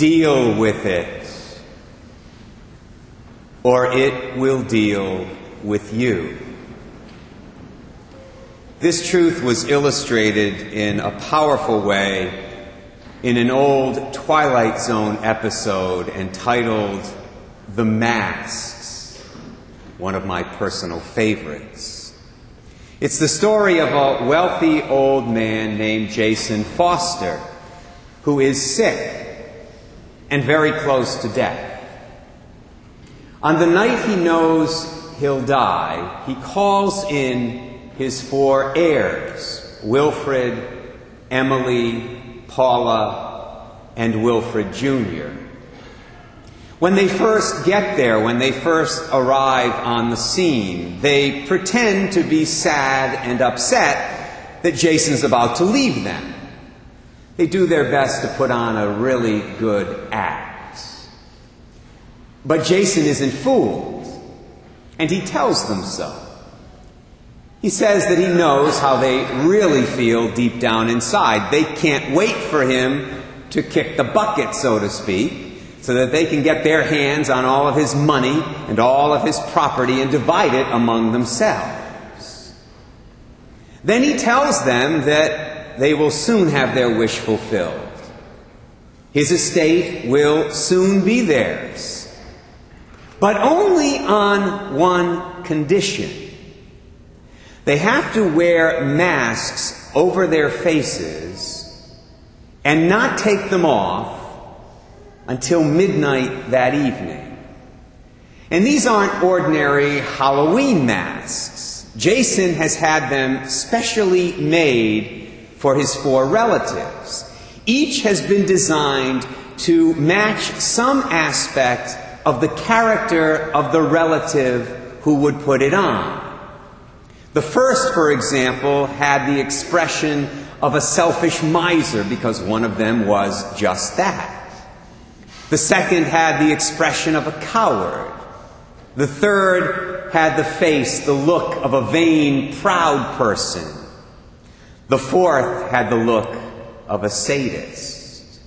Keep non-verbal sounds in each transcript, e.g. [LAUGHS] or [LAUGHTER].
deal with it, or it will deal with you. This truth was illustrated in a powerful way in an old Twilight Zone episode entitled The Masks, one of my personal favorites. It's the story of a wealthy old man named Jason Foster who is sick and very close to death. On the night he knows he'll die, he calls in his four heirs Wilfred, Emily, Paula, and Wilfred Jr. When they first get there, when they first arrive on the scene, they pretend to be sad and upset that Jason's about to leave them. They do their best to put on a really good act. But Jason isn't fooled, and he tells them so. He says that he knows how they really feel deep down inside. They can't wait for him to kick the bucket, so to speak, so that they can get their hands on all of his money and all of his property and divide it among themselves. Then he tells them that they will soon have their wish fulfilled. His estate will soon be theirs, but only on one condition. They have to wear masks over their faces and not take them off until midnight that evening. And these aren't ordinary Halloween masks. Jason has had them specially made for his four relatives. Each has been designed to match some aspect of the character of the relative who would put it on. The first, for example, had the expression of a selfish miser because one of them was just that. The second had the expression of a coward. The third had the face, the look of a vain, proud person. The fourth had the look of a sadist.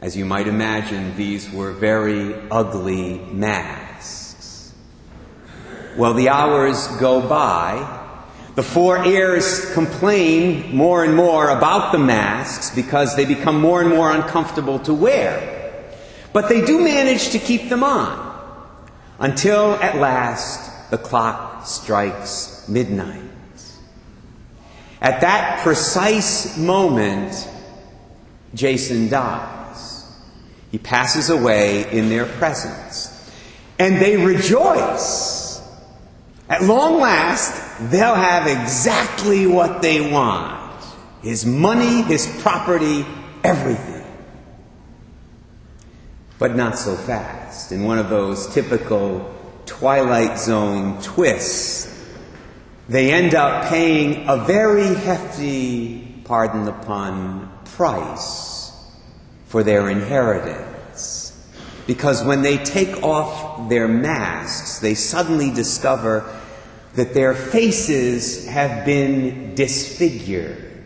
As you might imagine, these were very ugly masks. Well, the hours go by. The four heirs complain more and more about the masks because they become more and more uncomfortable to wear. But they do manage to keep them on until at last the clock strikes midnight. At that precise moment, Jason dies. He passes away in their presence. And they rejoice at long last, they'll have exactly what they want his money, his property, everything. But not so fast. In one of those typical Twilight Zone twists, they end up paying a very hefty, pardon the pun, price for their inheritance. Because when they take off their masks, they suddenly discover that their faces have been disfigured,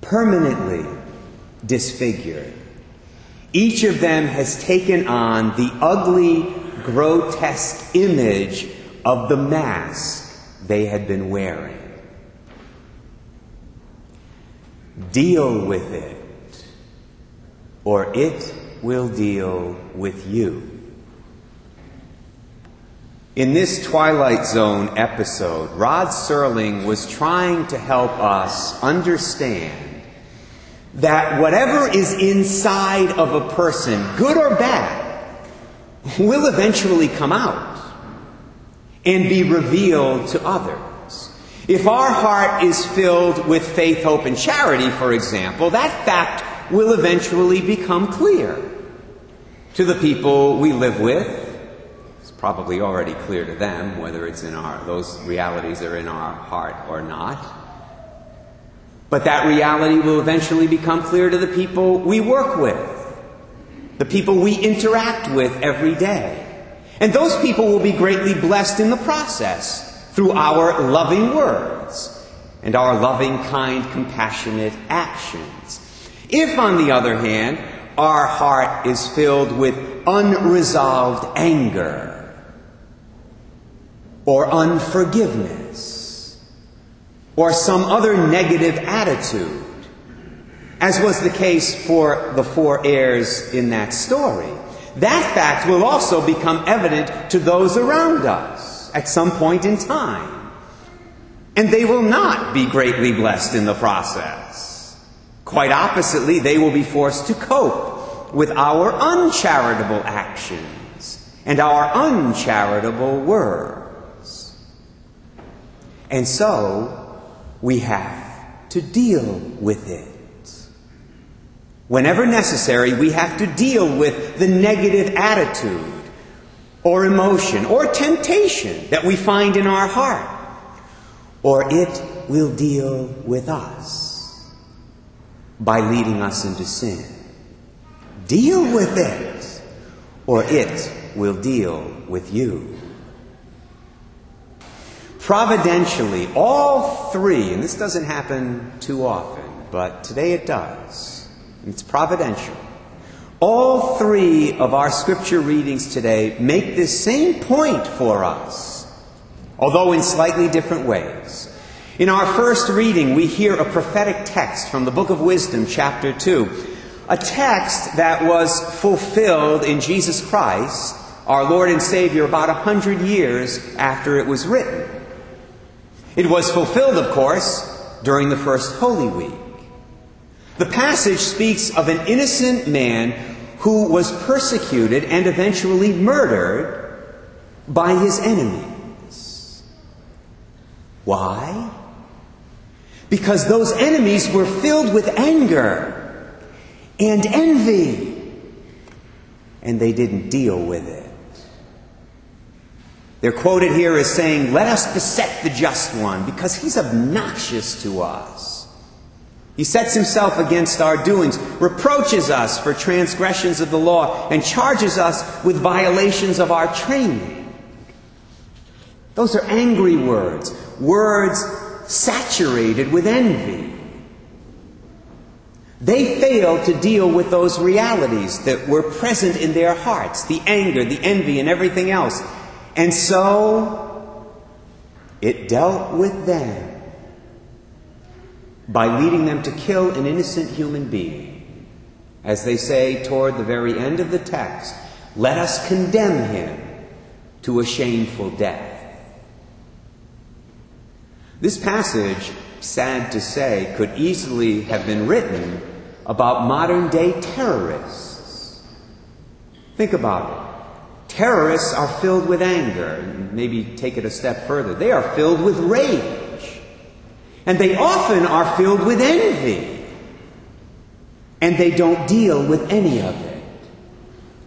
permanently disfigured. Each of them has taken on the ugly, grotesque image of the mask they had been wearing. Deal with it, or it will deal with you. In this Twilight Zone episode, Rod Serling was trying to help us understand that whatever is inside of a person, good or bad, will eventually come out and be revealed to others. If our heart is filled with faith, hope, and charity, for example, that fact will eventually become clear to the people we live with It's probably already clear to them whether it's in our those realities are in our heart or not. But that reality will eventually become clear to the people we work with, the people we interact with every day. And those people will be greatly blessed in the process through our loving words and our loving, kind, compassionate actions. If, on the other hand, our heart is filled with unresolved anger or unforgiveness or some other negative attitude, as was the case for the four heirs in that story, that fact will also become evident to those around us at some point in time. And they will not be greatly blessed in the process. Quite oppositely, they will be forced to cope with our uncharitable actions and our uncharitable words. And so, we have to deal with it. Whenever necessary, we have to deal with the negative attitude or emotion or temptation that we find in our heart, or it will deal with us by leading us into sin. Deal with it, or it will deal with you. Providentially, all three, and this doesn't happen too often, but today it does it's providential. All three of our scripture readings today make this same point for us, although in slightly different ways. In our first reading, we hear a prophetic text from the book of Wisdom, chapter 2, a text that was fulfilled in Jesus Christ, our Lord and Savior, about a hundred years after it was written. It was fulfilled, of course, during the first Holy Week. The passage speaks of an innocent man who was persecuted and eventually murdered by his enemies. Why? Because those enemies were filled with anger and envy, and they didn't deal with it. They're quoted here as saying, Let us beset the just one because he's obnoxious to us. He sets himself against our doings, reproaches us for transgressions of the law, and charges us with violations of our training. Those are angry words, words saturated with envy. They failed to deal with those realities that were present in their hearts the anger, the envy, and everything else. And so it dealt with them by leading them to kill an innocent human being. As they say toward the very end of the text, let us condemn him to a shameful death. This passage, sad to say, could easily have been written about modern day terrorists. Think about it. Terrorists are filled with anger. Maybe take it a step further. They are filled with rage. And they often are filled with envy. And they don't deal with any of it,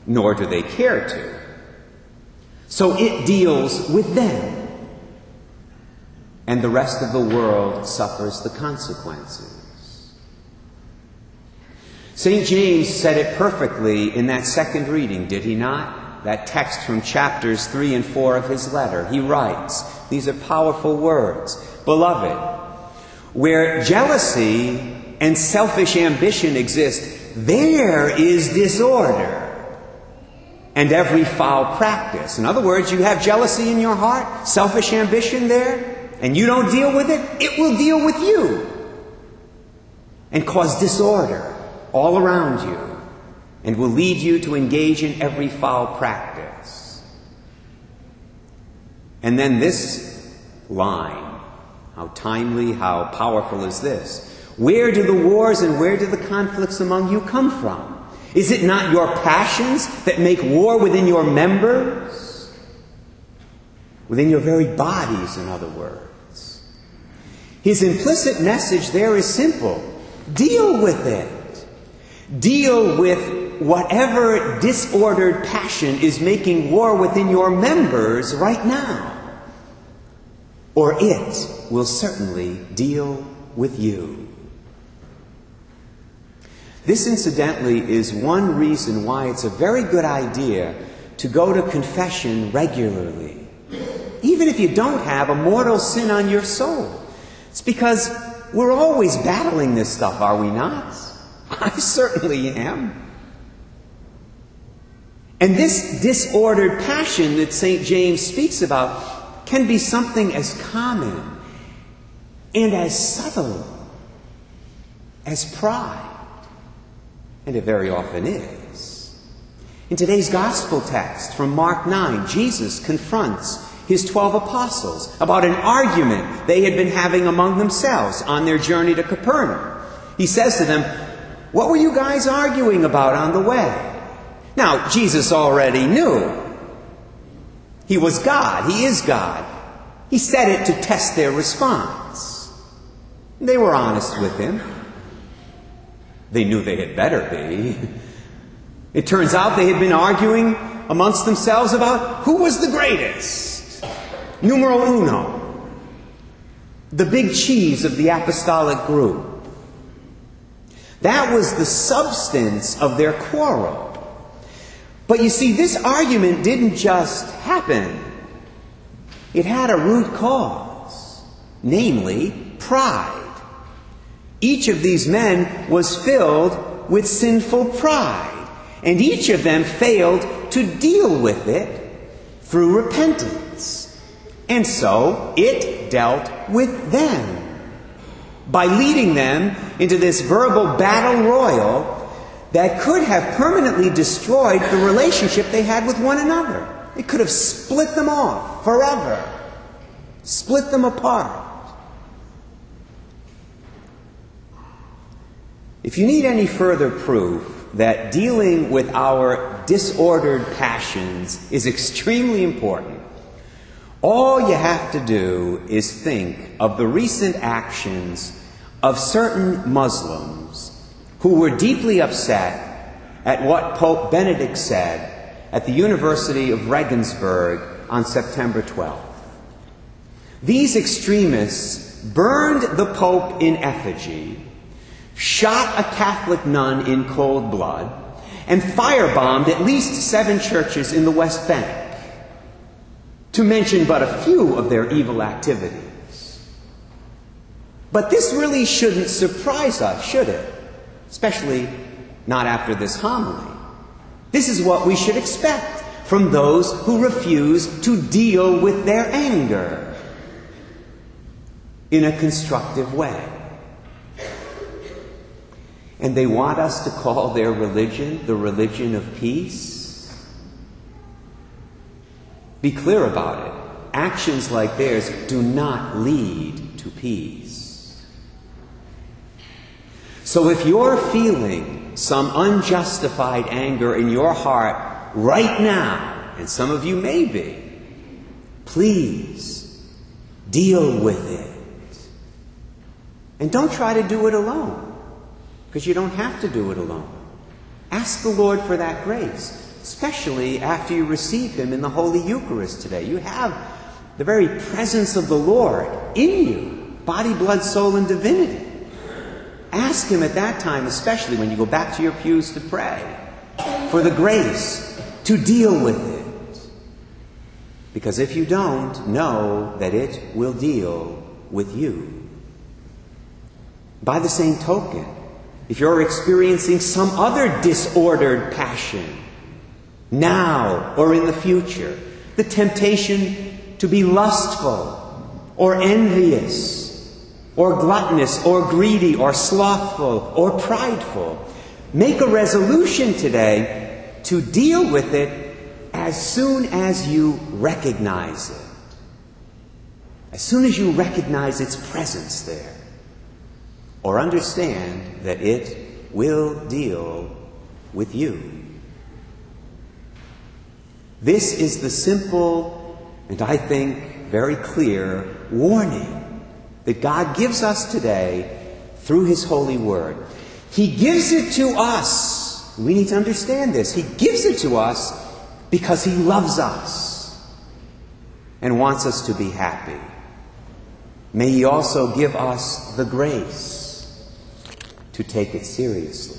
nor do they care to. So it deals with them. And the rest of the world suffers the consequences. St. James said it perfectly in that second reading, did he not? That text from chapters 3 and 4 of his letter. He writes, These are powerful words. Beloved, where jealousy and selfish ambition exist, there is disorder and every foul practice. In other words, you have jealousy in your heart, selfish ambition there, and you don't deal with it, it will deal with you and cause disorder all around you and will lead you to engage in every foul practice. And then this line how timely, how powerful is this? Where do the wars and where do the conflicts among you come from? Is it not your passions that make war within your members? Within your very bodies, in other words. His implicit message there is simple deal with it. Deal with whatever disordered passion is making war within your members right now or it will certainly deal with you. This, incidentally, is one reason why it's a very good idea to go to confession regularly, even if you don't have a mortal sin on your soul. It's because we're always battling this stuff, are we not? [LAUGHS] I certainly am. And this disordered passion that St. James speaks about can be something as common and as subtle as pride. And it very often is. In today's gospel text from Mark 9, Jesus confronts his 12 apostles about an argument they had been having among themselves on their journey to Capernaum. He says to them, What were you guys arguing about on the way? Now, Jesus already knew. He was God. He is God. He said it to test their response. They were honest with him. They knew they had better be. It turns out they had been arguing amongst themselves about who was the greatest. Numero uno. The big cheese of the apostolic group. That was the substance of their quarrel. But you see, this argument didn't just happen, it had a root cause, namely pride. Each of these men was filled with sinful pride, and each of them failed to deal with it through repentance. And so it dealt with them by leading them into this verbal battle royal that could have permanently destroyed the relationship they had with one another. It could have split them off forever, split them apart. If you need any further proof that dealing with our disordered passions is extremely important, all you have to do is think of the recent actions of certain Muslims who were deeply upset at what Pope Benedict said at the University of Regensburg on September 12th. These extremists burned the Pope in effigy, shot a Catholic nun in cold blood, and firebombed at least seven churches in the West Bank, to mention but a few of their evil activities. But this really shouldn't surprise us, should it? Especially not after this homily. This is what we should expect from those who refuse to deal with their anger in a constructive way. And they want us to call their religion the religion of peace. Be clear about it. Actions like theirs do not lead to peace. So if you're feeling some unjustified anger in your heart right now, and some of you may be, please deal with it. And don't try to do it alone, because you don't have to do it alone. Ask the Lord for that grace, especially after you receive Him in the Holy Eucharist today. You have the very presence of the Lord in you body, blood, soul, and divinity. Ask Him at that time, especially when you go back to your pews to pray, for the grace to deal with it. Because if you don't, know that it will deal with you. By the same token, if you're experiencing some other disordered passion, now or in the future, the temptation to be lustful or envious or gluttonous, or greedy, or slothful, or prideful. Make a resolution today to deal with it as soon as you recognize it. As soon as you recognize its presence there. Or understand that it will deal with you. This is the simple and I think very clear warning that God gives us today through His holy word. He gives it to us. We need to understand this. He gives it to us because He loves us and wants us to be happy. May He also give us the grace to take it seriously.